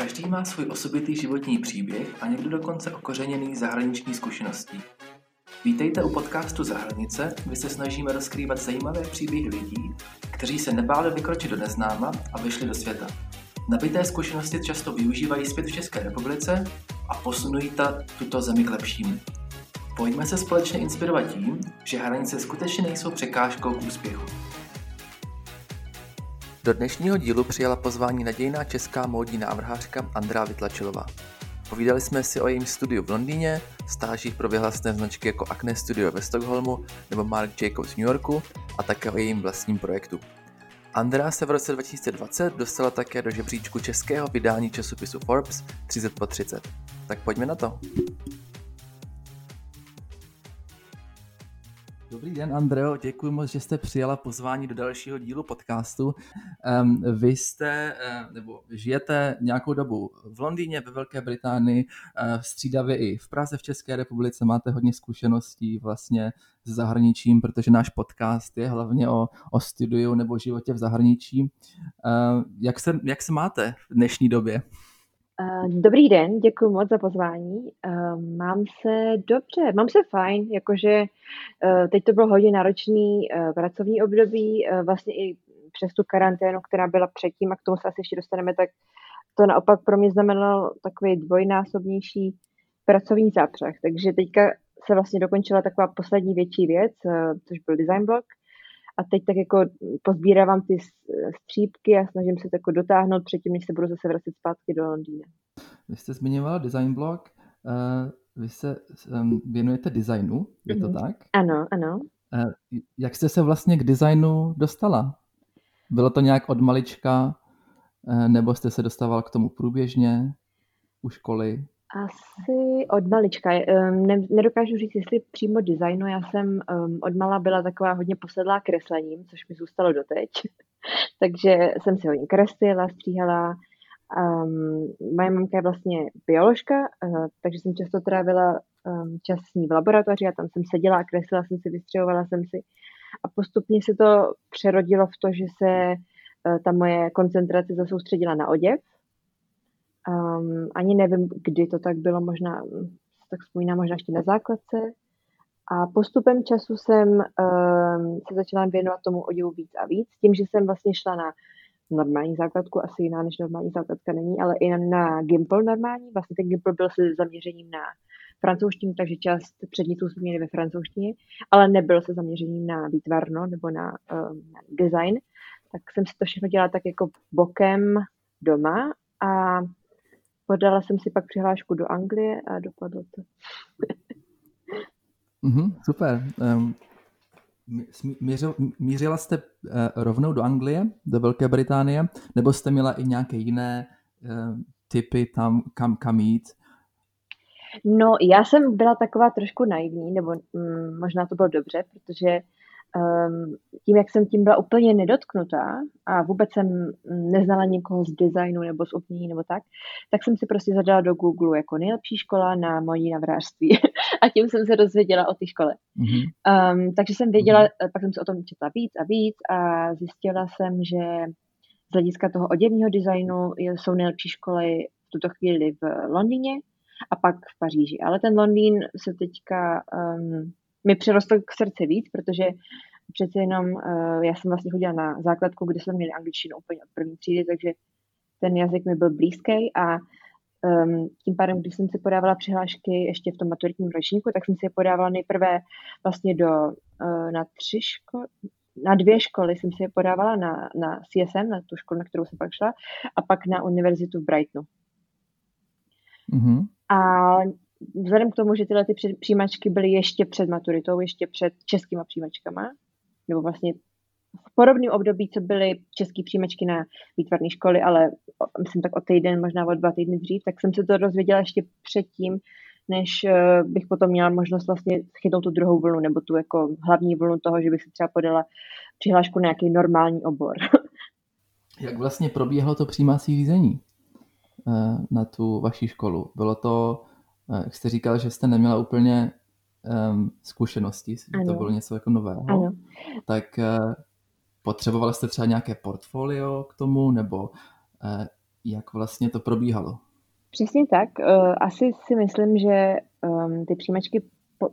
Každý má svůj osobitý životní příběh a někdo dokonce okořeněný zahraniční zkušeností. Vítejte u podcastu Zahranice, kde se snažíme rozkrývat zajímavé příběhy lidí, kteří se nebáli vykročit do neznáma a vyšli do světa. Nabité zkušenosti často využívají zpět v České republice a posunují ta tuto zemi k lepšímu. Pojďme se společně inspirovat tím, že hranice skutečně nejsou překážkou k úspěchu. Do dnešního dílu přijala pozvání nadějná česká módní návrhářka Andrá Vytlačilová. Povídali jsme si o jejím studiu v Londýně, stážích pro vyhlasné značky jako Acne Studio ve Stockholmu nebo Mark Jacobs v New Yorku a také o jejím vlastním projektu. Andrea se v roce 2020 dostala také do žebříčku českého vydání časopisu Forbes 30 po 30. Tak pojďme na to. Dobrý den, Andreo, děkuji moc, že jste přijala pozvání do dalšího dílu podcastu. Um, vy jste, uh, nebo žijete nějakou dobu v Londýně, ve Velké Británii, uh, střídavě i v Praze, v České republice, máte hodně zkušeností vlastně s zahraničím, protože náš podcast je hlavně o, o studiu nebo životě v zahraničí. Uh, jak, se, jak se máte v dnešní době? Dobrý den, děkuji moc za pozvání. Mám se dobře, mám se fajn, jakože teď to bylo hodně náročný pracovní období, vlastně i přes tu karanténu, která byla předtím a k tomu se asi ještě dostaneme, tak to naopak pro mě znamenalo takový dvojnásobnější pracovní zápřeh. Takže teďka se vlastně dokončila taková poslední větší věc, což byl design blog, a teď tak jako pozbírávám ty střípky a snažím se to jako dotáhnout předtím, než se budu zase vracet zpátky do Londýna. Vy jste zmiňovala design blog, uh, vy se věnujete designu, je to mm-hmm. tak? Ano, ano. Uh, jak jste se vlastně k designu dostala? Bylo to nějak od malička, uh, nebo jste se dostával k tomu průběžně u školy? Asi od malička. Ne, nedokážu říct, jestli přímo designu. Já jsem od mala byla taková hodně posedlá kreslením, což mi zůstalo doteď. Takže jsem si hodně kreslila, stříhala. Um, moje mamka je vlastně bioložka, uh, takže jsem často trávila um, čas s ní v laboratoři a tam jsem seděla a kreslila jsem si, vystřihovala jsem si. A postupně se to přerodilo v to, že se uh, ta moje koncentrace zasoustředila na oděv Um, ani nevím, kdy to tak bylo, možná, tak vzpomínám možná ještě na základce. A postupem času jsem um, se začala věnovat tomu oděvu víc a víc, tím, že jsem vlastně šla na normální základku, asi jiná než normální základka není, ale i na, Gimple normální. Vlastně ten Gimple byl se zaměřením na francouzštinu, takže část předmětů jsme měli ve francouzštině, ale nebyl se zaměřením na výtvarno nebo na, um, na design. Tak jsem si to všechno dělala tak jako bokem doma a Podala jsem si pak přihlášku do Anglie a dopadlo to. mm-hmm, super. Um, mířil, mířila jste uh, rovnou do Anglie, do Velké Británie, nebo jste měla i nějaké jiné uh, typy tam, kam, kam jít? No, já jsem byla taková trošku naivní, nebo mm, možná to bylo dobře, protože um, tím, jak jsem tím byla úplně nedotknutá a vůbec jsem neznala někoho z designu nebo z umění nebo tak, tak jsem si prostě zadala do Google jako nejlepší škola na mojí navrářství a tím jsem se dozvěděla o té škole. Mm-hmm. Um, takže jsem věděla, mm-hmm. pak jsem se o tom četla víc a víc a zjistila jsem, že z hlediska toho oděvního designu jsou nejlepší školy v tuto chvíli v Londýně a pak v Paříži. Ale ten Londýn se teďka um, mi přirostl k srdci víc, protože přece jenom uh, já jsem vlastně chodila na základku, kde jsme měli angličtinu úplně od první třídy, takže ten jazyk mi byl blízký a um, tím pádem, když jsem si podávala přihlášky ještě v tom maturitním ročníku, tak jsem si je podávala nejprve vlastně do, uh, na tři školy, na dvě školy jsem si je podávala na, na CSM, na tu školu, na kterou jsem pak šla, a pak na univerzitu v Brightonu. Mm-hmm. A vzhledem k tomu, že tyhle ty přijímačky byly ještě před maturitou, ještě před českýma přijímačkama, nebo vlastně v podobném období, co byly české přijímačky na výtvarné školy, ale myslím tak o týden, možná o dva týdny dřív, tak jsem se to dozvěděla ještě předtím, než eh, bych potom měla možnost vlastně chytnout tu druhou vlnu, nebo tu jako hlavní vlnu toho, že bych si třeba podala přihlášku na nějaký normální obor. Jak vlastně probíhalo to přijímací řízení eh, na tu vaši školu? Bylo to jak jste říkal, že jste neměla úplně um, zkušenosti, že to bylo něco jako nového, ano. tak uh, potřebovala jste třeba nějaké portfolio k tomu, nebo uh, jak vlastně to probíhalo. Přesně tak. Eh, asi si myslím, že um, ty přijímačky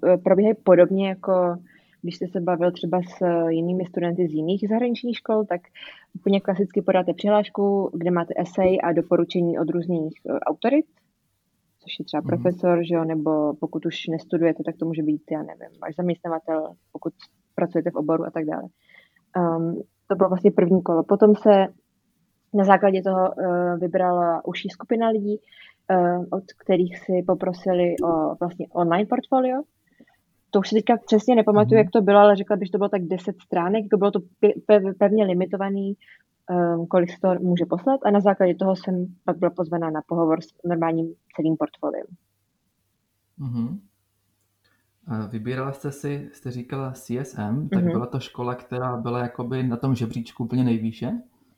eh, probíhají podobně jako když jste se bavil třeba s jinými studenty z jiných zahraničních škol, tak úplně klasicky podáte přihlášku, kde máte esej a doporučení od různých eh, autorit, což je třeba mm-hmm. profesor, že jo, nebo pokud už nestudujete, tak to může být, já nevím, váš zaměstnavatel, pokud pracujete v oboru a tak dále. Um, to bylo vlastně první kolo. Potom se na základě toho uh, vybrala užší skupina lidí, uh, od kterých si poprosili o vlastně online portfolio. To už si teďka přesně nepamatuju, mm. jak to bylo, ale řekla bych, že to bylo tak 10 stránek, jako bylo to pevně limitovaný, um, kolik se to může poslat a na základě toho jsem pak byla pozvaná na pohovor s normálním celým portfoliem. Mm-hmm. Vybírala jste si, jste říkala CSM, tak mm-hmm. byla to škola, která byla jakoby na tom žebříčku úplně nejvýše?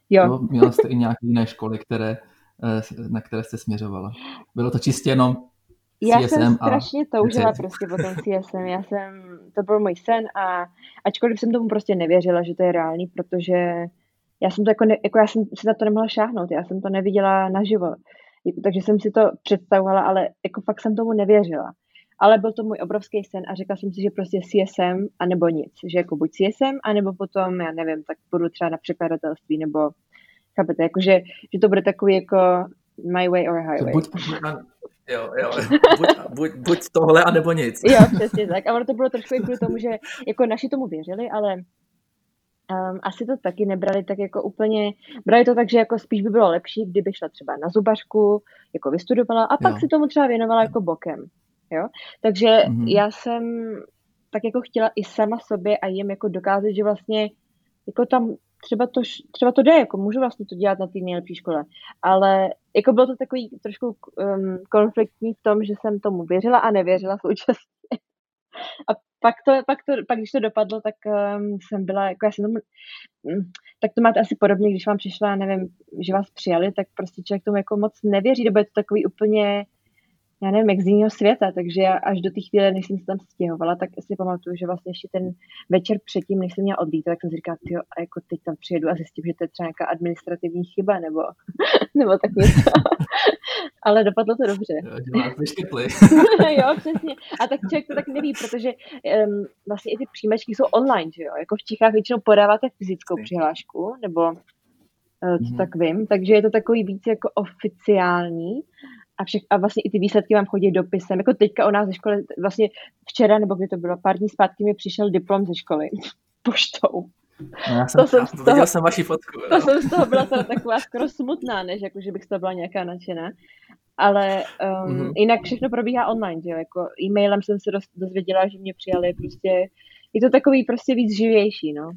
Jo. Nebo měla jste i nějaké jiné školy, které, eh, na které jste směřovala? Bylo to čistě jenom já CSM jsem strašně a... toužila prostě po tom CSM. Já jsem, to byl můj sen a ačkoliv jsem tomu prostě nevěřila, že to je reálný, protože já jsem to jako, ne, jako já jsem si na to nemohla šáhnout, já jsem to neviděla naživo. Takže jsem si to představovala, ale jako fakt jsem tomu nevěřila ale byl to můj obrovský sen a řekla jsem si, že prostě CSM a nebo nic, že jako buď CSM, anebo potom, já nevím, tak budu třeba na překladatelství, nebo chápete, jakože, že to bude takový jako my way or highway. Buď, jo, jo, buď, buď, buď tohle, anebo nic. Jo, přesně tak. A ono to bylo trošku i kvůli tomu, že jako naši tomu věřili, ale um, asi to taky nebrali tak jako úplně, brali to tak, že jako spíš by bylo lepší, kdyby šla třeba na zubařku, jako vystudovala a pak jo. si tomu třeba věnovala jako bokem. Jo? Takže mm-hmm. já jsem tak jako chtěla i sama sobě a jim jako dokázat, že vlastně jako tam třeba to, třeba to jde, jako můžu vlastně to dělat na té nejlepší škole, ale jako bylo to takový trošku um, konfliktní v tom, že jsem tomu věřila a nevěřila současně. A pak, to, pak, to, pak když to dopadlo, tak um, jsem byla, jako já jsem tomu, um, tak to máte asi podobně, když vám přišla, nevím, že vás přijali, tak prostě člověk tomu jako moc nevěří, nebo je to takový úplně já nevím, jak z jiného světa, takže já až do té chvíle, než jsem se tam stěhovala, tak si pamatuju, že vlastně ještě ten večer předtím, než jsem měla odlít, tak jsem si říkala, jo, a jako teď tam přijedu a zjistím, že to je třeba nějaká administrativní chyba, nebo, nebo tak něco. Ale dopadlo to dobře. jo, přesně. A tak člověk to tak neví, protože um, vlastně i ty příjmečky jsou online, že jo? Jako v Čechách většinou podáváte fyzickou přihlášku, nebo uh, co mm-hmm. tak vím, takže je to takový víc jako oficiální a, všech, a vlastně i ty výsledky vám chodí dopisem. Jako teďka o nás ze školy, vlastně včera, nebo kdy to bylo, pár dní zpátky mi přišel diplom ze školy poštou. No já jsem, to jsem, toho, viděl jsem vaši fotku. To jo. jsem z toho byla taková skoro smutná, než jako, že bych z toho byla nějaká nadšená. Ale um, mm-hmm. jinak všechno probíhá online, že jo? Jako e-mailem jsem se dozvěděla, že mě přijali prostě, je to takový prostě víc živější, no.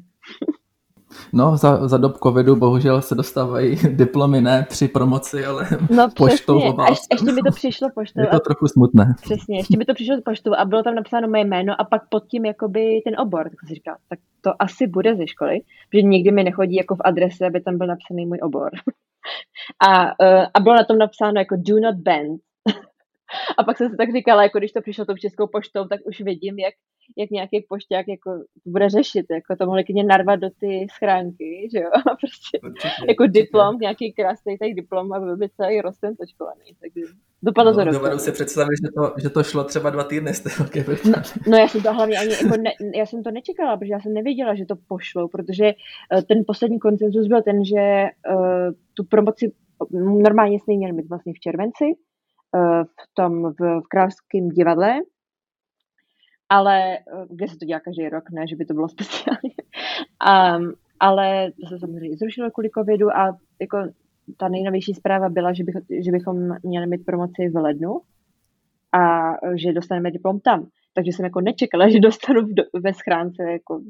No, za, za dob covidu bohužel se dostávají diplomy ne při promoci, ale no, poštou přesně. Ještě, ještě mi to přišlo poštou. Je to a... trochu smutné. Přesně, ještě mi to přišlo poštou a bylo tam napsáno moje jméno a pak pod tím jakoby ten obor. Tak jsem si říkala, tak to asi bude ze školy, protože nikdy mi nechodí jako v adrese, aby tam byl napsaný můj obor. a, uh, a bylo na tom napsáno jako do not bend. A pak jsem si tak říkala, jako když to přišlo tou českou poštou, tak už vidím, jak jak nějaký pošťák jako bude řešit, jako to mohli klidně narvat do ty schránky, že jo, a prostě určitě, jako určitě. diplom, nějaký krásný tady diplom a byl by celý roztentočkovaný, takže dopadlo no, to dobře. Dovedu si představit, že to, že to šlo třeba dva týdny z té velké no, no, já jsem to hlavně ani, jako ne, já jsem to nečekala, protože já jsem nevěděla, že to pošlo, protože uh, ten poslední koncenzus byl ten, že uh, tu promoci normálně jsme měli mít vlastně v červenci, v tom v, v Královském divadle, ale eh, kde se to dělá každý rok, ne, že by to bylo speciálně. Um, ale to se samozřejmě zrušilo kvůli covidu a jako ta nejnovější zpráva byla, že, bych, že bychom měli mít promoci v lednu a že dostaneme diplom tam. Takže jsem jako nečekala, že dostanu v do, ve schránce jako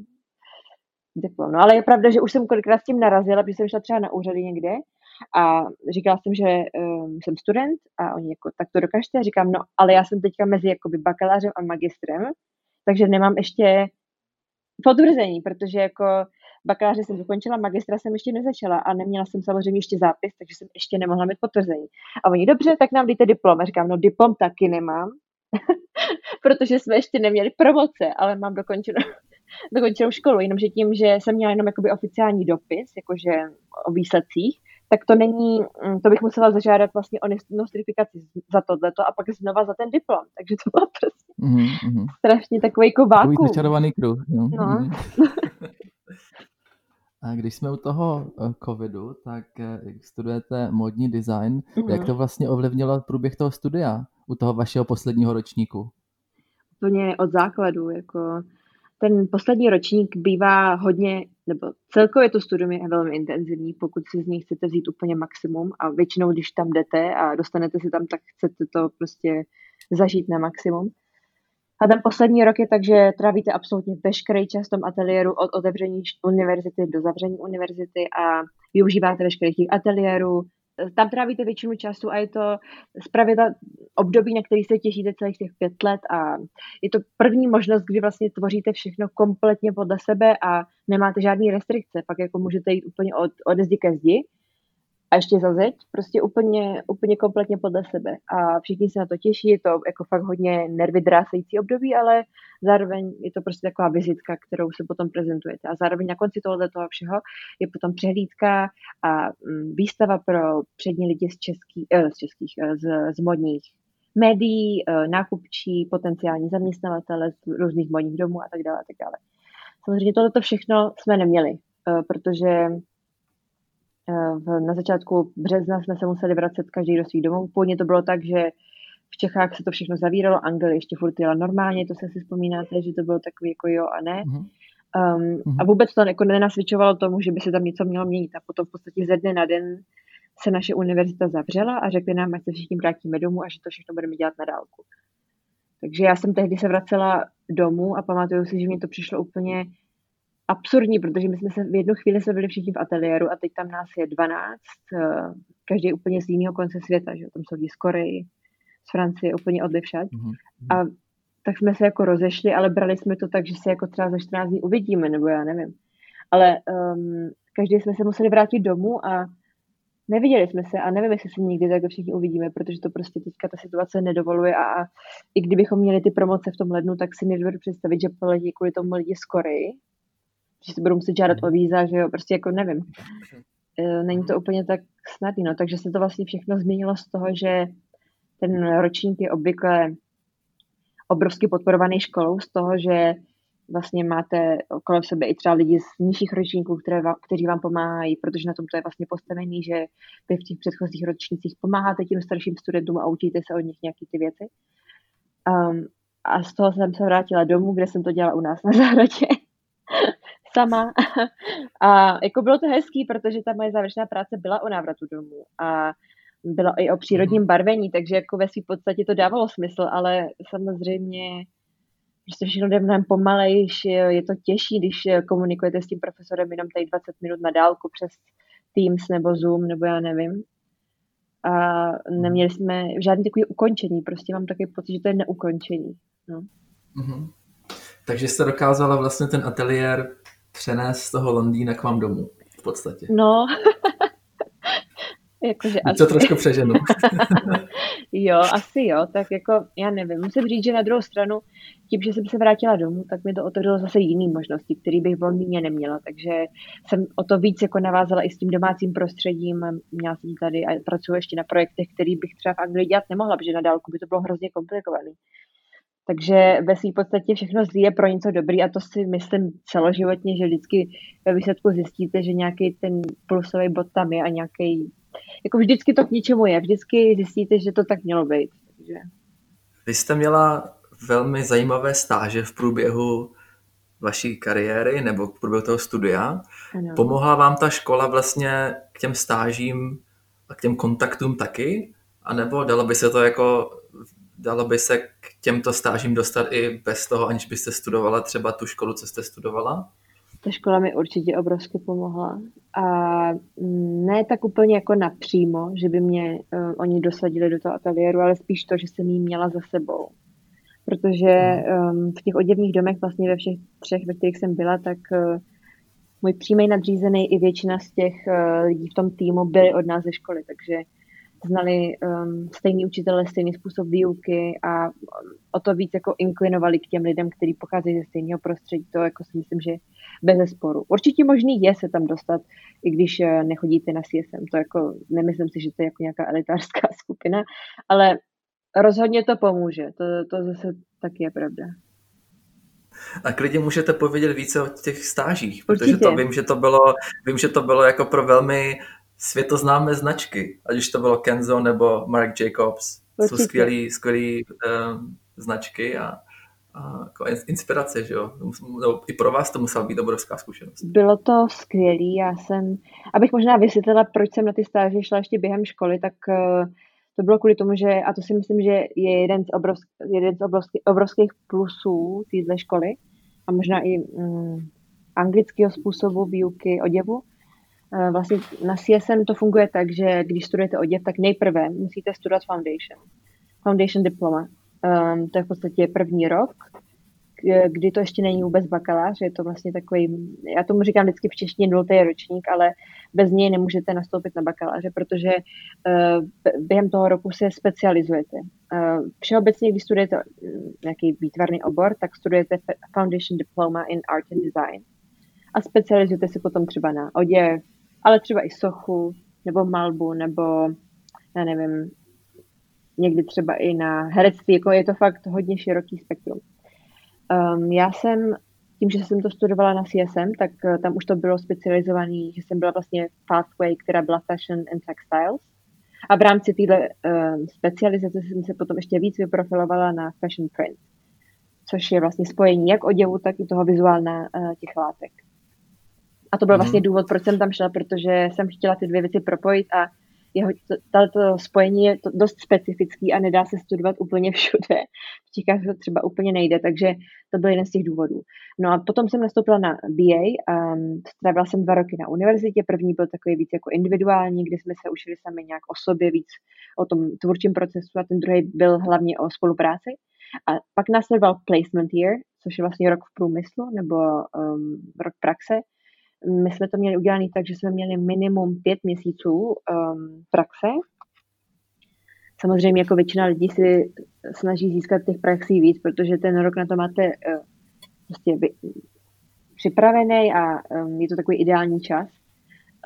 diplom. No ale je pravda, že už jsem kolikrát s tím narazila, protože jsem šla třeba na úřady někde a říkala jsem, že um, jsem student a oni jako, tak to dokažte. Říkám, no, ale já jsem teďka mezi jakoby bakalářem a magistrem, takže nemám ještě potvrzení, protože jako bakaláře jsem dokončila, magistra jsem ještě nezačala a neměla jsem samozřejmě ještě zápis, takže jsem ještě nemohla mít potvrzení. A oni, dobře, tak nám dejte diplom. A říkám, no diplom taky nemám, protože jsme ještě neměli promoce, ale mám dokončenou, dokončenou školu, jenomže tím, že jsem měla jenom jakoby oficiální dopis, jakože o výsledcích, tak to není, mm, to bych musela zažádat vlastně o nostrifikaci za tohleto a pak znova za ten diplom. Takže to bylo prostě mm-hmm. strašně takový jako vákuum. Takový začarovaný kruh. No. no. A když jsme u toho eh, covidu, tak eh, studujete modní design. Mm-hmm. Jak to vlastně ovlivnilo průběh toho studia u toho vašeho posledního ročníku? Úplně od základu. Jako ten poslední ročník bývá hodně, nebo celkově to studium je velmi intenzivní, pokud si z něj chcete vzít úplně maximum a většinou, když tam jdete a dostanete se tam, tak chcete to prostě zažít na maximum. A ten poslední rok je tak, že trávíte absolutně veškerý čas v tom ateliéru od otevření univerzity do zavření univerzity a využíváte veškerých těch ateliérů. Tam trávíte většinu času a je to zpravidla období, na který se těšíte celých těch pět let a je to první možnost, kdy vlastně tvoříte všechno kompletně podle sebe a nemáte žádné restrikce. Pak jako můžete jít úplně od, od zdi ke zdi a ještě za zeď, prostě úplně, úplně kompletně podle sebe. A všichni se na to těší, je to jako fakt hodně nervy drásající období, ale zároveň je to prostě taková vizitka, kterou se potom prezentujete. A zároveň na konci tohoto toho všeho je potom přehlídka a mm, výstava pro přední lidi z, český, eh, z českých, eh, z, z modních médií, eh, nákupčí, potenciální zaměstnavatele z různých modních domů a tak dále. A tak dále. Samozřejmě tohle všechno jsme neměli, protože na začátku března jsme se museli vracet každý do svých domů. Původně to bylo tak, že v Čechách se to všechno zavíralo, Angel ještě furt jela normálně, to se si vzpomínáte, že to bylo takový jako jo a ne. Mm-hmm. Um, a vůbec to jako nenasvědčovalo tomu, že by se tam něco mělo měnit. A potom v podstatě ze dne na den se naše univerzita zavřela a řekli nám, ať se všichni vrátíme domů a že to všechno budeme dělat na dálku. Takže já jsem tehdy se vracela domů a pamatuju si, že mi to přišlo úplně absurdní, protože my jsme se v jednu chvíli se byli všichni v ateliéru a teď tam nás je 12, eh, každý úplně z jiného konce světa, že tam jsou lidi z Koreji, z Francie, úplně odlivšat. Mm-hmm. A tak jsme se jako rozešli, ale brali jsme to tak, že se jako třeba za 14 dní uvidíme, nebo já nevím. Ale um, každý jsme se museli vrátit domů a neviděli jsme se a nevím, jestli se někdy tak všichni uvidíme, protože to prostě teďka ta situace nedovoluje a, a i kdybychom měli ty promoce v tom lednu, tak si nedovedu představit, že poletí kvůli tomu lidi z Koreji, že si budou muset žádat o víza, že jo, prostě jako nevím. E, není to úplně tak snadný, no, takže se to vlastně všechno změnilo z toho, že ten ročník je obvykle obrovsky podporovaný školou, z toho, že vlastně máte okolo sebe i třeba lidi z nižších ročníků, které vám, kteří vám pomáhají, protože na tom to je vlastně postavený, že vy v těch předchozích ročnících pomáháte těm starším studentům a učíte se od nich nějaké ty věci. Um, a z toho jsem se vrátila domů, kde jsem to dělala u nás na zahradě sama. A jako bylo to hezký, protože ta moje závěrečná práce byla o návratu domů a byla i o přírodním mhm. barvení, takže jako ve své podstatě to dávalo smysl, ale samozřejmě prostě všechno jde mnohem pomalejš, je to těžší, když komunikujete s tím profesorem jenom tady 20 minut na dálku přes Teams nebo Zoom, nebo já nevím. A neměli jsme žádný takový ukončení, prostě mám takový pocit, že to je neukončení. No. Mm-hmm. Takže jste dokázala vlastně ten ateliér přenést z toho Londýna k vám domů v podstatě. No, Jakože asi. To trošku přeženu. jo, asi jo, tak jako já nevím. Musím říct, že na druhou stranu, tím, že jsem se vrátila domů, tak mi to otevřelo zase jiné možnosti, které bych v Londýně neměla. Takže jsem o to víc jako navázala i s tím domácím prostředím. Měla jsem tady a pracuji ještě na projektech, který bych třeba v Anglii dělat nemohla, protože na dálku by to bylo hrozně komplikované. Takže ve své podstatě všechno zlý je pro něco dobrý a to si myslím celoživotně, že vždycky ve výsledku zjistíte, že nějaký ten plusový bod tam je a nějaký, jako vždycky to k něčemu je, vždycky zjistíte, že to tak mělo být. Takže... Vy jste měla velmi zajímavé stáže v průběhu vaší kariéry nebo v průběhu toho studia. Ano. Pomohla vám ta škola vlastně k těm stážím a k těm kontaktům taky? A nebo dalo by se to jako dalo by se k těmto stážím dostat i bez toho, aniž byste studovala třeba tu školu, co jste studovala? Ta škola mi určitě obrovsky pomohla. A ne tak úplně jako napřímo, že by mě uh, oni dosadili do toho ateliéru, ale spíš to, že jsem jí měla za sebou. Protože um, v těch oděvních domech vlastně ve všech třech, ve kterých jsem byla, tak uh, můj přímý nadřízený i většina z těch uh, lidí v tom týmu byli od nás ze školy, takže znali um, stejný učitele, stejný způsob výuky a o to víc jako inklinovali k těm lidem, kteří pocházejí ze stejného prostředí. To jako si myslím, že bez sporu. Určitě možný je se tam dostat, i když eh, nechodíte na CSM. To jako, nemyslím si, že to je jako nějaká elitářská skupina, ale rozhodně to pomůže. To, to zase taky je pravda. A klidně můžete povědět více o těch stážích, protože Určitě. to vím, že to bylo, vím, že to bylo jako pro velmi světoznámé značky, ať už to bylo Kenzo nebo Mark Jacobs. Určitě. Jsou skvělý, skvělý um, značky a, a jako inspirace, že jo? No, I pro vás to musela být obrovská zkušenost. Bylo to skvělý, já jsem, abych možná vysvětlila, proč jsem na ty stáže šla ještě během školy, tak uh, to bylo kvůli tomu, že, a to si myslím, že je jeden z, obrovsk, jeden z obrovský, obrovských plusů téhle školy a možná i mm, anglického způsobu výuky oděvu. E, vlastně na CSM to funguje tak, že když studujete oděv, tak nejprve musíte studovat foundation. Foundation diploma. Um, to je v podstatě první rok, kdy to ještě není vůbec bakalář, je to vlastně takový, já tomu říkám vždycky v češtině nultý ročník, ale bez něj nemůžete nastoupit na bakaláře, protože uh, během toho roku se specializujete. Uh, všeobecně, když studujete mm, nějaký výtvarný obor, tak studujete Foundation Diploma in Art and Design a specializujete se potom třeba na oděv, ale třeba i sochu, nebo malbu, nebo já nevím, někdy třeba i na herectví, jako je to fakt hodně široký spektrum. Um, já jsem, tím, že jsem to studovala na CSM, tak uh, tam už to bylo specializovaný, že jsem byla vlastně pathway, která byla fashion and textiles. A v rámci této uh, specializace jsem se potom ještě víc vyprofilovala na fashion print, což je vlastně spojení jak oděvu, tak i toho vizuálna uh, těch látek. A to byl vlastně mhm. důvod, proč jsem tam šla, protože jsem chtěla ty dvě věci propojit a jeho, to spojení je to dost specifický a nedá se studovat úplně všude. V Čechách to třeba úplně nejde, takže to byl jeden z těch důvodů. No a potom jsem nastoupila na BA, um, strávila jsem dva roky na univerzitě, první byl takový víc jako individuální, kdy jsme se učili sami nějak o sobě, víc o tom tvůrčím procesu a ten druhý byl hlavně o spolupráci. A pak následoval placement year, což je vlastně rok v průmyslu nebo um, rok praxe, my jsme to měli udělané tak, že jsme měli minimum pět měsíců um, praxe. Samozřejmě jako většina lidí si snaží získat těch praxí víc, protože ten rok na to máte uh, prostě vy, připravený a um, je to takový ideální čas.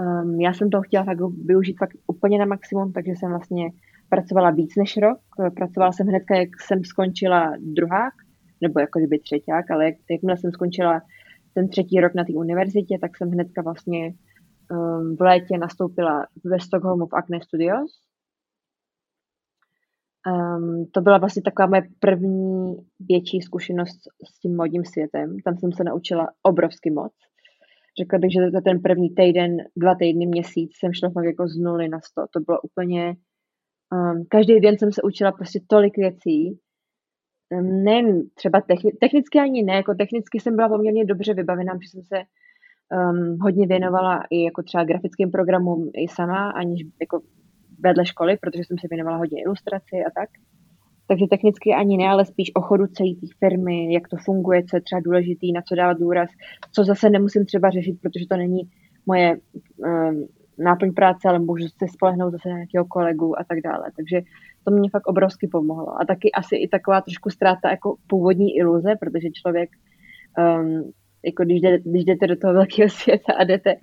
Um, já jsem to chtěla fakt využít fakt úplně na maximum, takže jsem vlastně pracovala víc než rok. Pracovala jsem hned, jak jsem skončila druhák, nebo jako kdyby třetíák, ale jak, jakmile jsem skončila ten třetí rok na té univerzitě, tak jsem hnedka vlastně um, v létě nastoupila ve Stockholmu v Acne Studios. Um, to byla vlastně taková moje první větší zkušenost s tím modním světem. Tam jsem se naučila obrovsky moc. Řekla bych, že za ten první týden, dva týdny, měsíc jsem šla fakt jako z nuly na sto. To bylo úplně... Um, každý den jsem se učila prostě tolik věcí, nejen třeba techni- technicky ani ne, jako technicky jsem byla poměrně dobře vybavená, protože jsem se um, hodně věnovala i jako třeba grafickým programům i sama, aniž jako vedle školy, protože jsem se věnovala hodně ilustraci a tak. Takže technicky ani ne, ale spíš o chodu celé té firmy, jak to funguje, co je třeba důležitý, na co dávat důraz, co zase nemusím třeba řešit, protože to není moje um, náplň práce, ale můžu se spolehnout zase na nějakého kolegu a tak dále. Takže to mě fakt obrovsky pomohlo. A taky asi i taková trošku ztráta jako původní iluze, protože člověk, um, jako když, jde, když jdete do toho velkého světa a jdete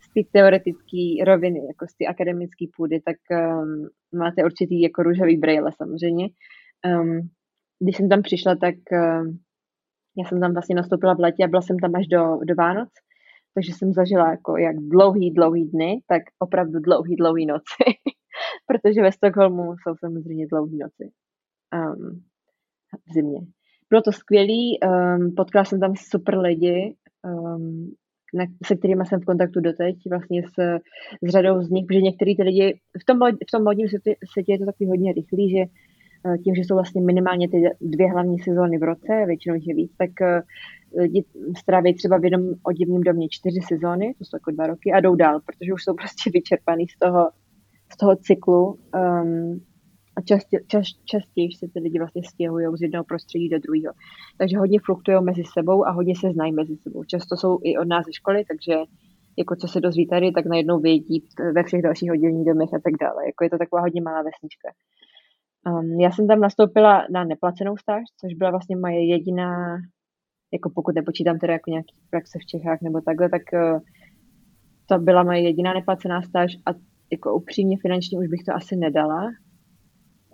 z té teoretické roviny, jako z té akademické půdy, tak um, máte určitý jako růžový brejle samozřejmě. Um, když jsem tam přišla, tak um, já jsem tam vlastně nastoupila v letě a byla jsem tam až do, do Vánoc, takže jsem zažila jako jak dlouhý, dlouhý dny, tak opravdu dlouhý, dlouhý noci. protože ve Stockholmu jsou samozřejmě dlouhé noci um, v zimě. Bylo to skvělý, um, potkala jsem tam super lidi, um, na, se kterými jsem v kontaktu doteď, vlastně s, s řadou z nich, protože některý ty lidi, v tom, v tom modním světě, světě je to takový hodně rychlý, že uh, tím, že jsou vlastně minimálně ty dvě hlavní sezóny v roce, většinou je víc, tak uh, lidi stráví třeba v jednom oděvním domě čtyři sezóny, to jsou jako dva roky, a jdou dál, protože už jsou prostě vyčerpaný z toho, z toho cyklu um, a častě, čas, častěji se ty lidi vlastně stěhují z jednoho prostředí do druhého. Takže hodně fluktují mezi sebou a hodně se znají mezi sebou. Často jsou i od nás ze školy, takže jako co se dozví tady, tak najednou vědí ve všech dalších odděleních domech a tak dále. Jako je to taková hodně malá vesnička. Um, já jsem tam nastoupila na neplacenou stáž, což byla vlastně moje jediná, jako pokud nepočítám teda jako nějaký praxe v Čechách nebo takhle, tak uh, to byla moje jediná neplacená stáž a jako upřímně finančně už bych to asi nedala.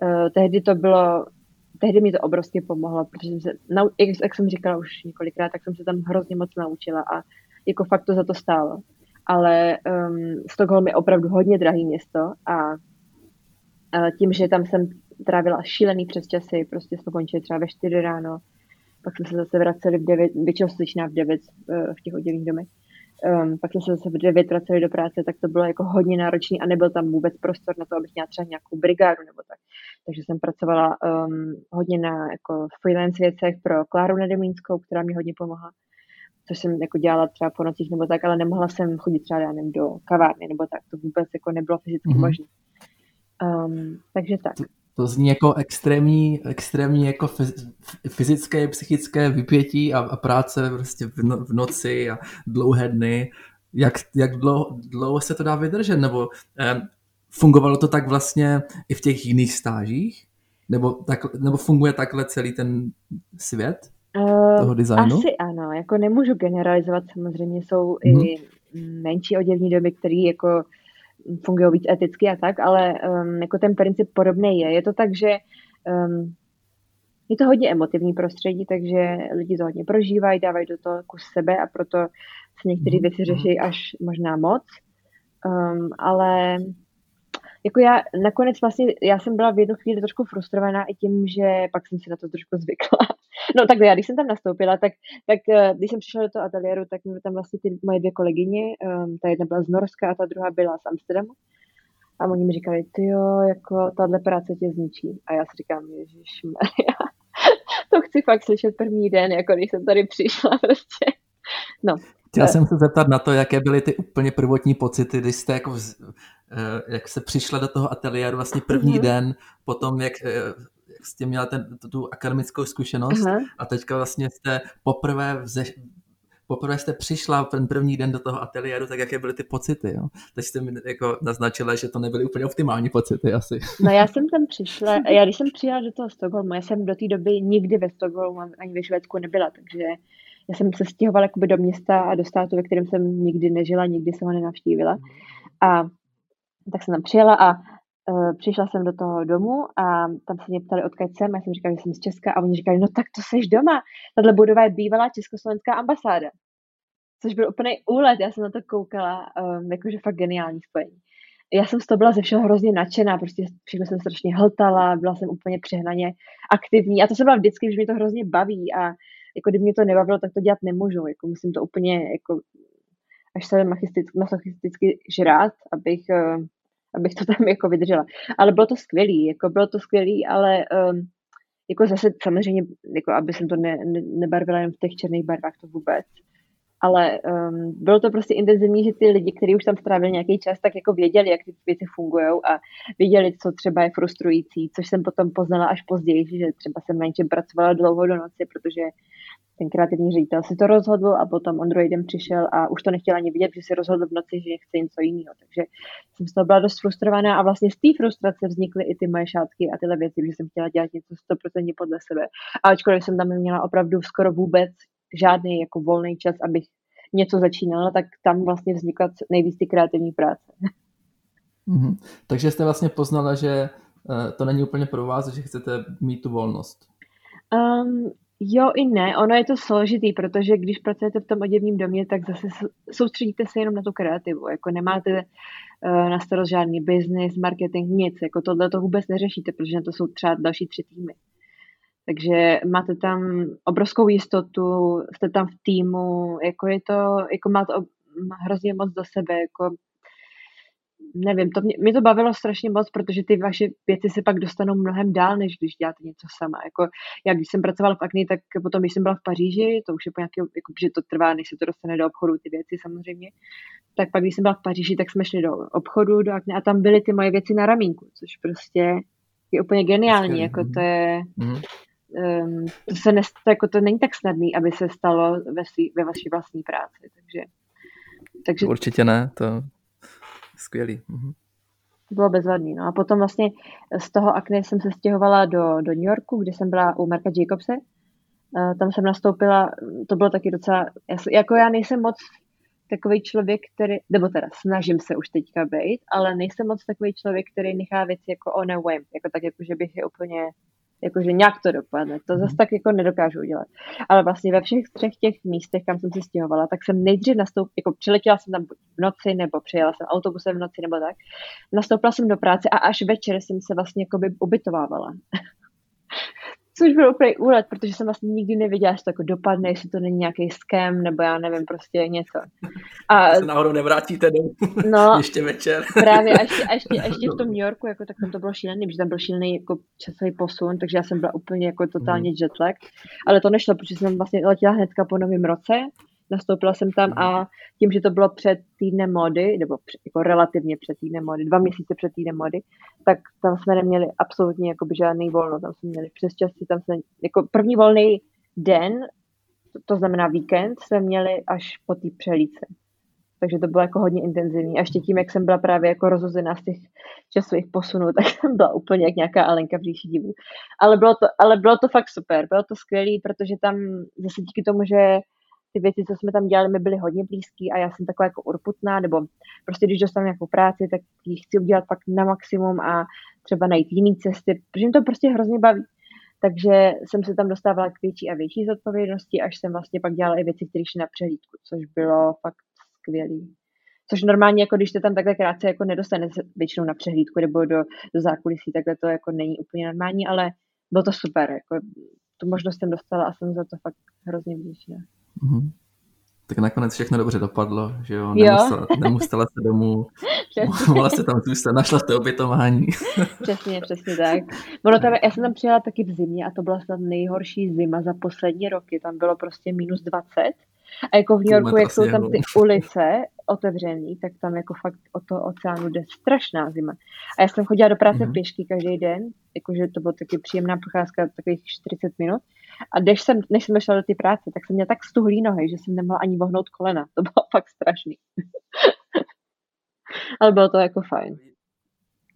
Uh, tehdy to bylo, tehdy mi to obrovsky pomohlo, protože jsem se, jak, jak jsem říkala už několikrát, tak jsem se tam hrozně moc naučila a jako fakt to za to stálo. Ale um, Stockholm je opravdu hodně drahý město a uh, tím, že tam jsem trávila šílený přes časy, prostě jsme končili třeba ve 4 ráno, pak jsme se zase vraceli v 9, většinou v 9 uh, v těch oddělených domech, um, pak jsme se zase v 9 vraceli do práce, tak to bylo jako hodně náročný a nebyl tam vůbec prostor na to, abych měla třeba nějakou brigádu nebo tak. Takže jsem pracovala um, hodně na jako freelance věcech pro Kláru Nedemínskou, která mi hodně pomohla což jsem jako dělala třeba po nocích nebo tak, ale nemohla jsem chodit třeba já nevím, do kavárny nebo tak, to vůbec jako nebylo fyzicky mm-hmm. možné. Um, takže tak. To, zní jako extrémní, extrémní jako fyzické, psychické vypětí a, a práce prostě v, no, v noci a dlouhé dny. Jak, jak dlouho, dlouho se to dá vydržet? Nebo eh, fungovalo to tak vlastně i v těch jiných stážích? Nebo, tak, nebo funguje takhle celý ten svět? Eh, toho designu? Asi ano, jako nemůžu generalizovat, samozřejmě jsou hmm. i mhm. menší oděvní doby, které jako fungují víc eticky a tak, ale um, jako ten princip podobný je. Je to tak, že um, je to hodně emotivní prostředí, takže lidi to hodně prožívají, dávají do toho kus sebe a proto se některé mhm. věci řeší až možná moc. Um, ale jako já nakonec vlastně, já jsem byla v jednu chvíli trošku frustrovaná i tím, že pak jsem si na to trošku zvykla. No tak já, když jsem tam nastoupila, tak, tak eh, když jsem přišla do toho ateliéru, tak mi tam vlastně ty moje dvě kolegyně, um, ta jedna byla z Norska a ta druhá byla z Amsterdamu. A oni mi říkali, ty jo, jako tahle práce tě zničí. A já si říkám, Ježíš to chci fakt slyšet první den, jako když jsem tady přišla prostě. No. Chtěla jsem se zeptat na to, jaké byly ty úplně prvotní pocity, když jste jako, eh, jak se přišla do toho ateliéru vlastně první mm-hmm. den, potom eh, jak jste měla ten, tu akademickou zkušenost uh-huh. a teďka vlastně jste poprvé vze, poprvé jste přišla ten první den do toho ateliéru, tak jaké byly ty pocity? Jo? Teď jste mi jako naznačila, že to nebyly úplně optimální pocity asi. No já jsem tam přišla, já když jsem přijela do toho Stockholmu, já jsem do té doby nikdy ve Stockholmu ani ve Švédsku nebyla, takže já jsem se stěhovala jakoby do města a do státu, ve kterém jsem nikdy nežila, nikdy jsem ho nenavštívila. A tak jsem tam přijela a přišla jsem do toho domu a tam se mě ptali, odkud jsem, já jsem říkala, že jsem z Česka. A oni říkali, no tak to seš doma, tahle budova je bývalá československá ambasáda. Což byl úplný úlet, já jsem na to koukala, um, jakože fakt geniální spojení. Já jsem z toho byla ze všeho hrozně nadšená, prostě všechno jsem strašně hltala, byla jsem úplně přehnaně aktivní. A to se byla vždycky, že mě to hrozně baví a jako kdyby mě to nebavilo, tak to dělat nemůžu, jako musím to úplně jako až se masochisticky, masochisticky žrát, abych uh, abych to tam jako vydržela. Ale bylo to skvělý, jako bylo to skvělý, ale um, jako zase samozřejmě, jako aby jsem to ne, ne, nebarvila jen v těch černých barvách, to vůbec. Ale um, bylo to prostě intenzivní, že ty lidi, kteří už tam strávili nějaký čas, tak jako věděli, jak ty věci fungují a věděli, co třeba je frustrující, což jsem potom poznala až později, že třeba jsem na něčem pracovala dlouho do noci, protože ten kreativní ředitel si to rozhodl a potom den přišel a už to nechtěl ani vidět, že si rozhodl v noci, že chce něco jiného. Takže jsem z toho byla dost frustrovaná a vlastně z té frustrace vznikly i ty moje šátky a tyhle věci, že jsem chtěla dělat něco 100% podle sebe. A ačkoliv jsem tam měla opravdu skoro vůbec žádný jako volný čas, abych něco začínala, tak tam vlastně vznikla nejvíc ty kreativní práce. Mm-hmm. Takže jste vlastně poznala, že eh, to není úplně pro vás, že chcete mít tu volnost. Um, Jo i ne, ono je to složitý, protože když pracujete v tom oděvním domě, tak zase soustředíte se jenom na tu kreativu, jako nemáte uh, na starost žádný business, marketing, nic, jako tohle to vůbec neřešíte, protože na to jsou třeba další tři týmy. Takže máte tam obrovskou jistotu, jste tam v týmu, jako je to, jako máte hrozně moc do sebe, jako nevím, to mě, mě to bavilo strašně moc, protože ty vaše věci se pak dostanou mnohem dál, než když děláte něco sama. Jako, já když jsem pracovala v Akni, tak potom, když jsem byla v Paříži, to už je po nějaký, jako, že to trvá, než se to dostane do obchodu, ty věci samozřejmě, tak pak, když jsem byla v Paříži, tak jsme šli do obchodu, do Akny a tam byly ty moje věci na ramínku, což prostě je úplně geniální, jako to je, mm. um, to se nest, jako to není tak snadný, aby se stalo ve, svý, ve vaší vlastní práci, takže Takže... Určitě ne, to skvělý. Mhm. Bylo bezvadný. No a potom vlastně z toho akne jsem se stěhovala do, do New Yorku, kde jsem byla u Marka Jacobse. Uh, tam jsem nastoupila, to bylo taky docela, jako já nejsem moc takový člověk, který, nebo teda snažím se už teďka být, ale nejsem moc takový člověk, který nechá věci jako on a whim, jako tak, jako že bych je úplně jakože nějak to dopadne. To zase mhm. tak jako nedokážu udělat. Ale vlastně ve všech třech těch místech, kam jsem se stěhovala, tak jsem nejdřív nastoupila, jako přiletěla jsem tam v noci, nebo přijela jsem autobusem v noci, nebo tak. Nastoupila jsem do práce a až večer jsem se vlastně jako by ubytovávala. Což byl úplně úlet, protože jsem vlastně nikdy nevěděla, že to jako dopadne, jestli to není nějaký skem, nebo já nevím, prostě něco. A se náhodou nevrátíte domů no, ještě večer. Právě, a ještě, a ještě, a ještě v tom New Yorku, jako, tak tam to bylo šílený, protože tam byl šílený jako časový posun, takže já jsem byla úplně jako totálně mm. jetlag. Ale to nešlo, protože jsem vlastně letěla hnedka po novém roce, nastoupila jsem tam a tím, že to bylo před týdnem mody, nebo jako relativně před týdnem mody, dva měsíce před týdnem mody, tak tam jsme neměli absolutně jakoby žádný volno, tam jsme měli přes časy, tam jsme, jako první volný den, to, znamená víkend, jsme měli až po té přelíce. Takže to bylo jako hodně intenzivní. A ještě tím, jak jsem byla právě jako rozhozená z těch časových posunů, tak jsem byla úplně jak nějaká Alenka v říši divu. Ale bylo to, ale bylo to fakt super, bylo to skvělé, protože tam zase díky tomu, že ty věci, co jsme tam dělali, mi byly hodně blízký a já jsem taková jako urputná, nebo prostě když dostanu nějakou práci, tak ji chci udělat pak na maximum a třeba najít jiné cesty, protože mě to prostě hrozně baví. Takže jsem se tam dostávala k větší a větší zodpovědnosti, až jsem vlastně pak dělala i věci, které šly na přehlídku, což bylo fakt skvělý. Což normálně, jako když jste tam takhle krátce jako nedostane většinou na přehlídku nebo do, do zákulisí, takhle to jako není úplně normální, ale bylo to super. Jako, tu možnost jsem dostala a jsem za to fakt hrozně vděčná. Mm-hmm. Tak nakonec všechno dobře dopadlo, že jo? Nemusela, jo? nemusela se domů, mohla se tam zůstat, našla to obytování. přesně, přesně tak. Ono tam, já jsem tam přijela taky v zimě a to byla snad nejhorší zima za poslední roky. Tam bylo prostě minus 20 a jako v New Yorku, jak jsou tam ty ulice otevřený, tak tam jako fakt od toho oceánu jde strašná zima. A já jsem chodila do práce mm-hmm. pěšky každý den, jakože to byla taky příjemná procházka, takových 40 minut. A když jsem, než jsem šla do té práce, tak jsem měla tak stuhlý nohy, že jsem nemohla ani vohnout kolena. To bylo fakt strašný. Ale bylo to jako fajn.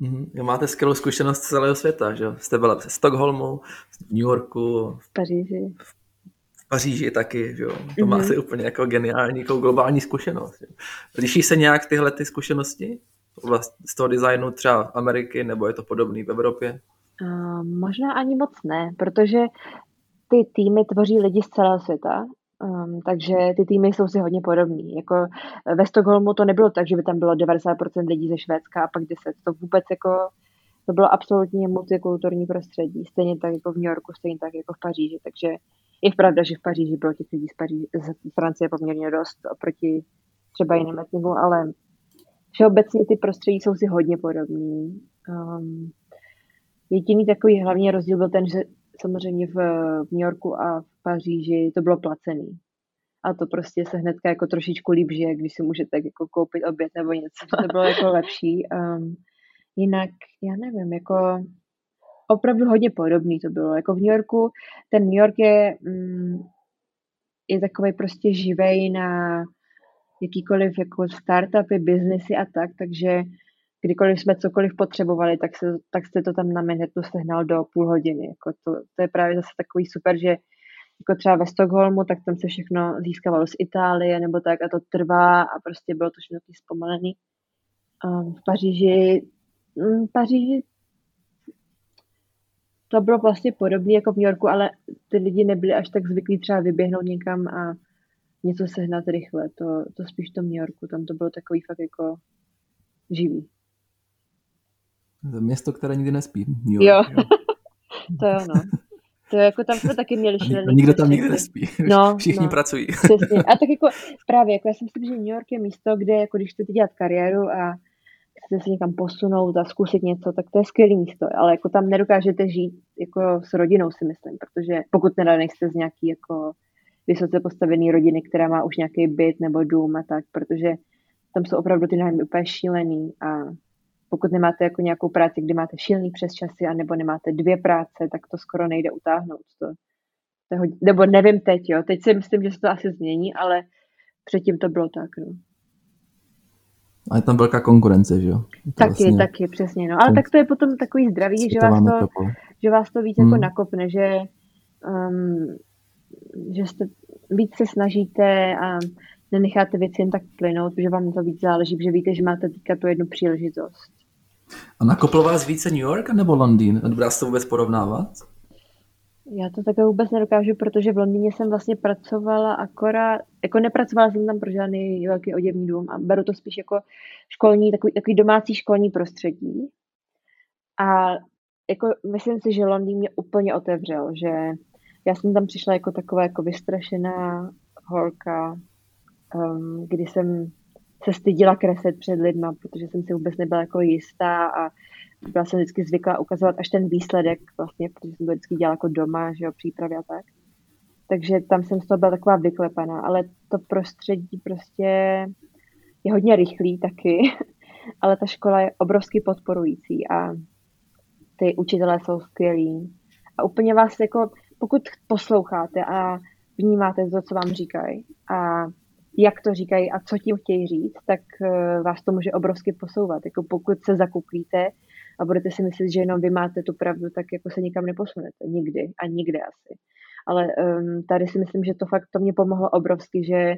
Mm-hmm. Máte skvělou zkušenost z celého světa, že Jste byla v Stockholmu, v New Yorku, v Paříži. V Paříži taky, že jo. To mm-hmm. máte úplně jako geniální, jako globální zkušenost. Jo? Liší se nějak tyhle ty zkušenosti z toho designu třeba Ameriky, nebo je to podobný v Evropě? Uh, možná ani moc ne, protože ty týmy tvoří lidi z celého světa, um, takže ty týmy jsou si hodně podobný. Jako ve Stockholmu to nebylo tak, že by tam bylo 90% lidí ze Švédska a pak 10. To vůbec jako, to bylo absolutně multikulturní prostředí. Stejně tak jako v New Yorku, stejně tak jako v Paříži. Takže je pravda, že v Paříži bylo těch lidí z, Paříži, z Francie poměrně dost oproti třeba jiným etnikům, ale všeobecně ty prostředí jsou si hodně podobný. Um, jediný takový hlavní rozdíl byl ten, že samozřejmě v, v New Yorku a v Paříži to bylo placený. A to prostě se hnedka jako trošičku líp žije, když si můžete jako koupit oběd nebo něco. To bylo jako lepší. Um, jinak, já nevím, jako opravdu hodně podobný to bylo. Jako v New Yorku, ten New York je, mm, je takový prostě živej na jakýkoliv jako startupy, biznesy a tak, takže kdykoliv jsme cokoliv potřebovali, tak, se, tak jste to tam na Manhattanu sehnal do půl hodiny. Jako to, to je právě zase takový super, že jako třeba ve Stockholmu, tak tam se všechno získávalo z Itálie nebo tak a to trvá a prostě bylo to všechno zpomalený. v Paříži, v Paříži to bylo vlastně podobné jako v New Yorku, ale ty lidi nebyli až tak zvyklí třeba vyběhnout někam a něco sehnat rychle. To, to spíš v tom New Yorku, tam to bylo takový fakt jako živý. Město, které nikdy nespí. New York, jo. jo. to jo, no. To je jako tam jsme taky měli šílený. Nikdo tam nikdy nespí. No, Všichni no, pracují. Přesně. A tak jako právě, jako já si myslím, že New York je místo, kde jako když chcete dělat kariéru a chcete se někam posunout a zkusit něco, tak to je skvělé místo, ale jako tam nedokážete žít jako s rodinou, si myslím, protože pokud teda nejste z nějaký jako vysoce postavený rodiny, která má už nějaký byt nebo dům a tak, protože tam jsou opravdu ty nájmy úplně šílený a pokud nemáte jako nějakou práci, kdy máte šílený přes časy, anebo nemáte dvě práce, tak to skoro nejde utáhnout. To, to hodně, nebo nevím teď, jo. Teď si myslím, že se to asi změní, ale předtím to bylo tak, no. A je tam velká konkurence, že jo? Taky, vlastně... taky, přesně. No. Ale tak to je potom takový zdravý, že vás, to, že vás to víc jako hmm. jako nakopne, že, um, že jste, víc se snažíte a nenecháte věci jen tak plynout, protože vám to víc záleží, protože víte, že máte teďka tu jednu příležitost. A nakoplo vás více New York nebo Londýn? Dá se to vůbec porovnávat? Já to také vůbec nedokážu, protože v Londýně jsem vlastně pracovala akorát, jako nepracovala jsem tam pro žádný velký oděvní dům a beru to spíš jako školní, takový, takový domácí školní prostředí. A jako myslím si, že Londýn mě úplně otevřel, že já jsem tam přišla jako taková jako vystrašená holka, um, kdy jsem se stydila kreslet před lidma, protože jsem si vůbec nebyla jako jistá a byla jsem vždycky zvyklá ukazovat až ten výsledek, vlastně, protože jsem to vždycky dělala jako doma, že jo, přípravy a tak. Takže tam jsem z toho byla taková vyklepaná, ale to prostředí prostě je hodně rychlý taky, ale ta škola je obrovsky podporující a ty učitelé jsou skvělí. A úplně vás jako, pokud posloucháte a vnímáte to, co vám říkají a jak to říkají a co tím chtějí říct, tak eh, vás to může obrovsky posouvat. Jako pokud se zakuklíte a budete si myslet, že jenom vy máte tu pravdu, tak jako se nikam neposunete. Nikdy a nikde asi. Ale um, tady si myslím, že to fakt to mě pomohlo obrovsky, že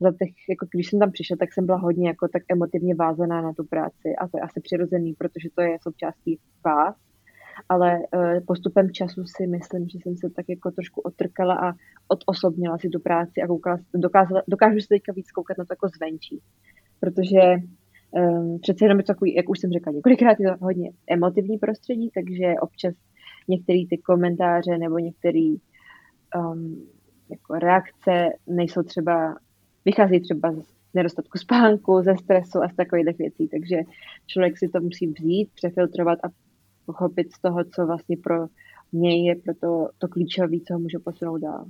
za těch, jako když jsem tam přišla, tak jsem byla hodně jako tak emotivně vázaná na tu práci a to je asi přirozený, protože to je součástí vás, ale uh, postupem času si myslím, že jsem se tak jako trošku otrkala a odosobnila si tu práci a koukala, dokázala, dokážu se teďka víc koukat na to jako zvenčí, protože um, přece jenom je to takový, jak už jsem řekla několikrát, je to hodně emotivní prostředí, takže občas některé ty komentáře nebo některé um, jako reakce nejsou třeba, vychází třeba z nedostatku spánku, ze stresu a z takových věcí, takže člověk si to musí vzít, přefiltrovat a pochopit z toho, co vlastně pro něj je pro to, to klíčové, co ho může posunout dál.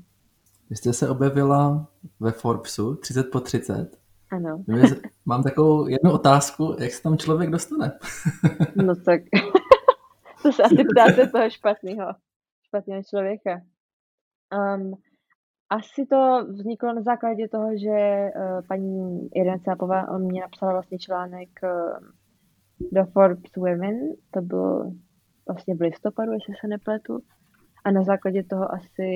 Vy jste se objevila ve Forbesu 30 po 30. Ano. Mám takovou jednu otázku, jak se tam člověk dostane? no tak, to se asi ptáte toho špatného, špatného člověka. Um, asi to vzniklo na základě toho, že uh, paní Irina Cápová mě napsala vlastně článek uh, do Forbes Women, to bylo vlastně v listopadu, jestli se nepletu. A na základě toho asi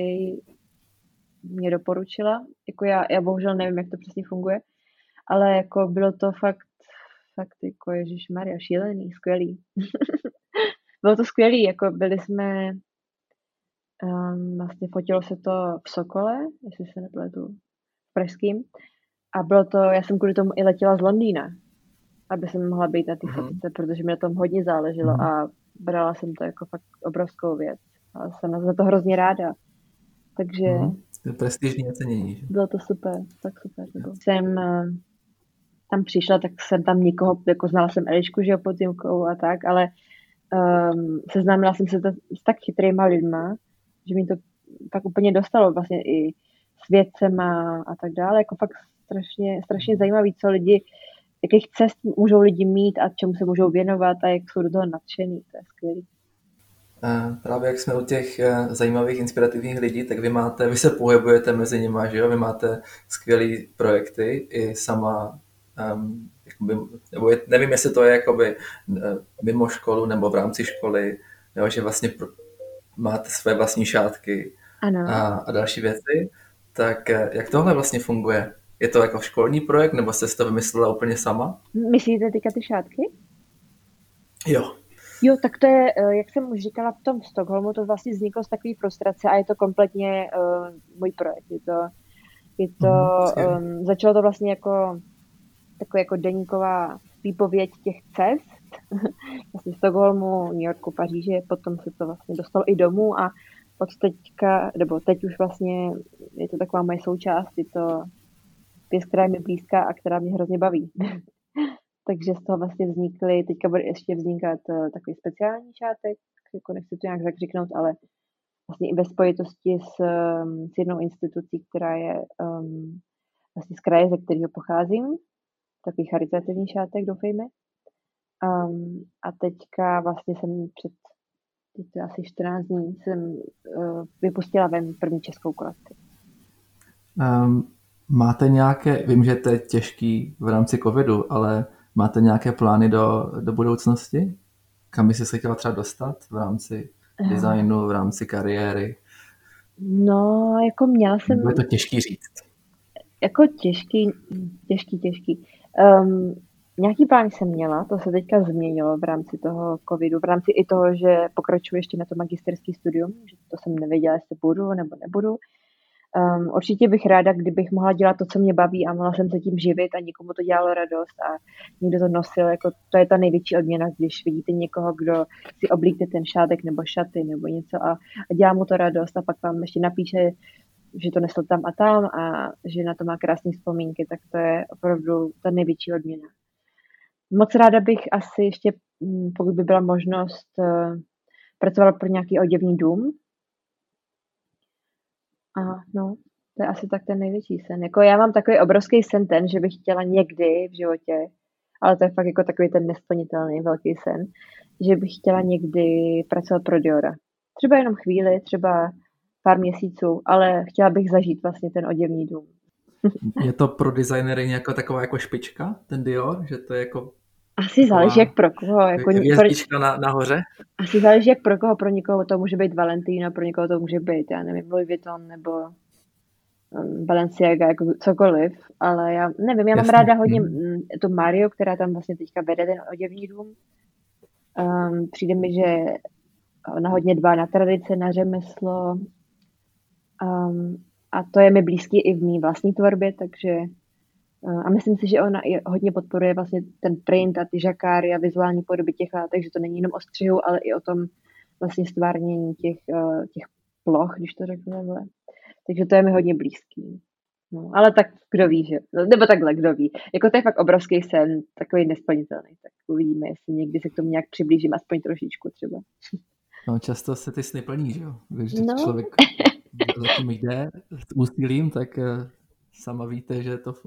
mě doporučila. Jako já, já bohužel nevím, jak to přesně funguje, ale jako bylo to fakt, fakt jako Ježíš Maria, šílený, skvělý. bylo to skvělý, jako byli jsme, um, vlastně fotilo se to v Sokole, jestli se nepletu, v Pražským. A bylo to, já jsem kvůli tomu i letěla z Londýna, aby jsem mohla být na té mm-hmm. fotce, protože mi na tom hodně záleželo mm-hmm. a brala jsem to jako fakt obrovskou věc. A jsem za to hrozně ráda. Takže... Mm-hmm. To je prestižní ocenění. Bylo to super, tak super. Bylo. Jsem uh, tam přišla, tak jsem tam někoho, jako znala jsem Elišku, že jo, pod a tak, ale um, seznámila jsem se to, s tak chytrýma lidma, že mi to tak úplně dostalo vlastně i s vědcema a tak dále, jako fakt strašně, strašně zajímavý, co lidi jakých cest můžou lidi mít a čemu se můžou věnovat a jak jsou do toho nadšený. To je skvělé. Právě jak jsme u těch eh, zajímavých, inspirativních lidí, tak vy máte, vy se pohybujete mezi nimi, že jo? Vy máte skvělé projekty i sama, um, jakoby, nebo je, nevím, jestli to je jakoby eh, mimo školu nebo v rámci školy, jo? že vlastně pro, máte své vlastní šátky ano. A, a další věci. Tak eh, jak tohle vlastně funguje? Je to jako školní projekt, nebo jste si to vymyslela úplně sama? Myslíte teďka ty šátky? Jo. Jo, tak to je, eh, jak jsem už říkala v tom Stockholmu, to vlastně vzniklo z takové frustrace a je to kompletně uh, můj projekt. Je to, je to mm, um, začalo to vlastně jako taková jako deníková výpověď těch cest, vlastně Stockholmu, New Yorku, Paříže, potom se to vlastně dostalo i domů a od teďka, nebo teď už vlastně je to taková moje součást, je to věc, která je mi blízká a která mě hrozně baví. Takže z toho vlastně vznikly, teďka bude ještě vznikat uh, takový speciální šátek, jako nechci to nějak zakřiknout, ale vlastně i ve spojitosti s, um, s jednou institucí, která je um, vlastně z kraje, ze kterého pocházím, takový charitativní šátek, doufejme. Um, a teďka vlastně jsem před teď to asi 14 dní jsem uh, vypustila ven první českou kolekci. Um, Máte nějaké, vím, že to je těžký v rámci covidu, ale Máte nějaké plány do, do budoucnosti? Kam by se chtěla třeba dostat v rámci designu, v rámci kariéry? No, jako měla jsem... Je to těžký říct. Jako těžký, těžký, těžký. Um, nějaký plán jsem měla, to se teďka změnilo v rámci toho covidu, v rámci i toho, že pokračuji ještě na to magisterský studium, že to jsem nevěděla, jestli budu nebo nebudu. Um, určitě bych ráda, kdybych mohla dělat to, co mě baví a mohla jsem se tím živit a někomu to dělalo radost a někdo to nosil. Jako, to je ta největší odměna, když vidíte někoho, kdo si oblíkne ten šátek nebo šaty nebo něco a, a dělá mu to radost a pak vám ještě napíše, že to nesl tam a tam a že na to má krásné vzpomínky, tak to je opravdu ta největší odměna. Moc ráda bych asi ještě, mm, pokud by byla možnost, eh, pracovala pro nějaký oděvní dům, a no, to je asi tak ten největší sen. Jako já mám takový obrovský sen ten, že bych chtěla někdy v životě, ale to je fakt jako takový ten nesplnitelný velký sen, že bych chtěla někdy pracovat pro Diora. Třeba jenom chvíli, třeba pár měsíců, ale chtěla bych zažít vlastně ten oděvní dům. Je to pro designery nějaká taková jako špička, ten Dior, že to je jako asi záleží, jak pro koho. Jako Hvězdička na, nahoře? Asi záleží, jak pro koho. Pro někoho to může být Valentína, pro někoho to může být, já nevím, Louis Vuitton nebo um, Balenciaga, jako cokoliv. Ale já nevím, já mám Jasně. ráda hodně hmm. tu Mario, která tam vlastně teďka vede ten oděvní dům. Um, přijde mi, že ona hodně dbá na tradice, na řemeslo. Um, a to je mi blízký i v mý vlastní tvorbě, takže a myslím si, že ona i hodně podporuje vlastně ten print a ty žakáry a vizuální podoby těch látek, že to není jenom o střihu, ale i o tom vlastně stvárnění těch, eh, těch ploch, když to řeknu takhle. Takže to je mi hodně blízký. No, ale tak kdo ví, že? Nebo takhle, kdo ví. Jako to je fakt obrovský sen, takový nesplnitelný. Tak uvidíme, jestli někdy se k tomu nějak přiblížím, aspoň trošičku třeba. No, často se ty sny plní, že jo? Když no. člověk za tím jde s úsilím, tak eh, sama víte, že to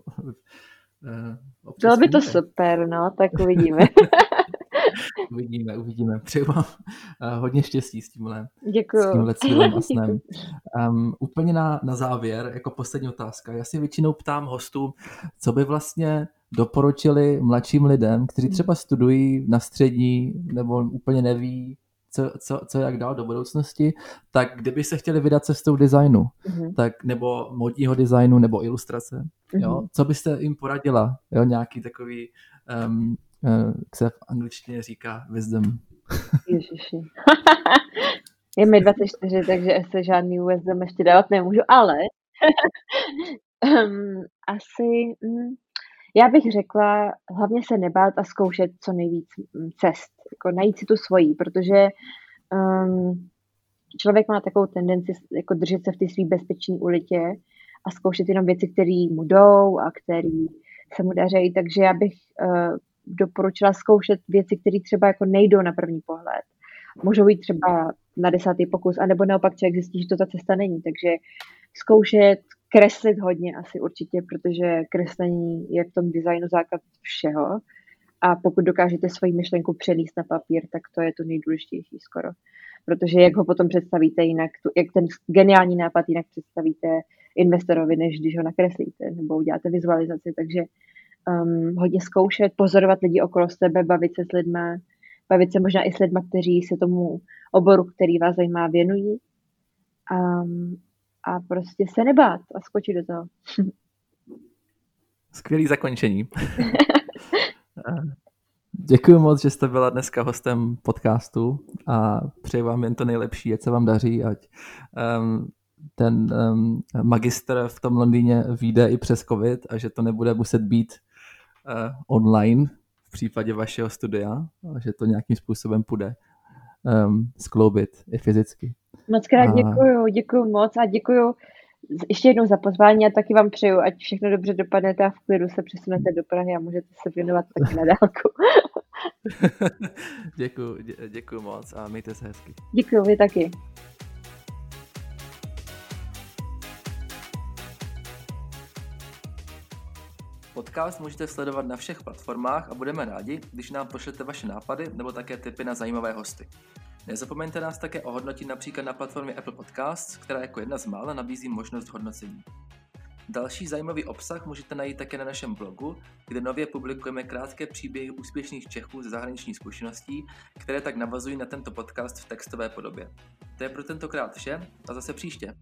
Uh, Bylo by to super, no, tak uvidíme. uvidíme, uvidíme. Přeju vám uh, hodně štěstí s tímhle, Děkuju. s tímhle cílem a snem. Um, úplně na, na závěr, jako poslední otázka. Já si většinou ptám hostů, co by vlastně doporučili mladším lidem, kteří třeba studují na střední nebo úplně neví, co, co, co jak dál do budoucnosti, tak kdyby se chtěli vydat cestou designu, mm-hmm. tak nebo modního designu, nebo ilustrace, mm-hmm. jo, mhm. co byste jim poradila, jo, nějaký takový, um, uh, jak se v angličtině říká, wisdom. Ježiši. Je mi 24, takže se žádný wisdom ještě dávat nemůžu, ale asi, mm, já bych řekla, hlavně se nebát a zkoušet co nejvíc mm, cest, jako najít si tu svojí, protože um, člověk má takovou tendenci jako držet se v té své bezpečné ulitě a zkoušet jenom věci, které mu jdou a které se mu daří, takže já bych uh, doporučila zkoušet věci, které třeba jako nejdou na první pohled. Můžou jít třeba na desátý pokus, anebo naopak člověk zjistí, že to ta cesta není. Takže zkoušet, kreslit hodně asi určitě, protože kreslení je v tom designu základ všeho. A pokud dokážete svoji myšlenku přenést na papír, tak to je to nejdůležitější skoro. Protože jak ho potom představíte jinak, tu, jak ten geniální nápad jinak představíte investorovi, než když ho nakreslíte nebo uděláte vizualizaci. Takže um, hodně zkoušet, pozorovat lidi okolo sebe, bavit se s lidmi, bavit se možná i s lidmi, kteří se tomu oboru, který vás zajímá, věnují. Um, a prostě se nebát a skočit do toho. Skvělý zakončení. Děkuji moc, že jste byla dneska hostem podcastu a přeji vám jen to nejlepší, ať se vám daří, ať um, ten um, magister v tom Londýně vyjde i přes covid a že to nebude muset být uh, online v případě vašeho studia, a že to nějakým způsobem půjde um, skloubit i fyzicky. Moc krát a... děkuju, děkuju moc a děkuju ještě jednou za pozvání a taky vám přeju, ať všechno dobře dopadne a v klidu se přesunete do Prahy a můžete se věnovat taky na dálku. děkuji, dě, děkuji moc a mějte se hezky. Děkuji, vy taky. Podcast můžete sledovat na všech platformách a budeme rádi, když nám pošlete vaše nápady nebo také tipy na zajímavé hosty. Nezapomeňte nás také ohodnotit například na platformě Apple Podcasts, která jako jedna z mála nabízí možnost hodnocení. Další zajímavý obsah můžete najít také na našem blogu, kde nově publikujeme krátké příběhy úspěšných Čechů ze zahraniční zkušeností, které tak navazují na tento podcast v textové podobě. To je pro tentokrát vše a zase příště.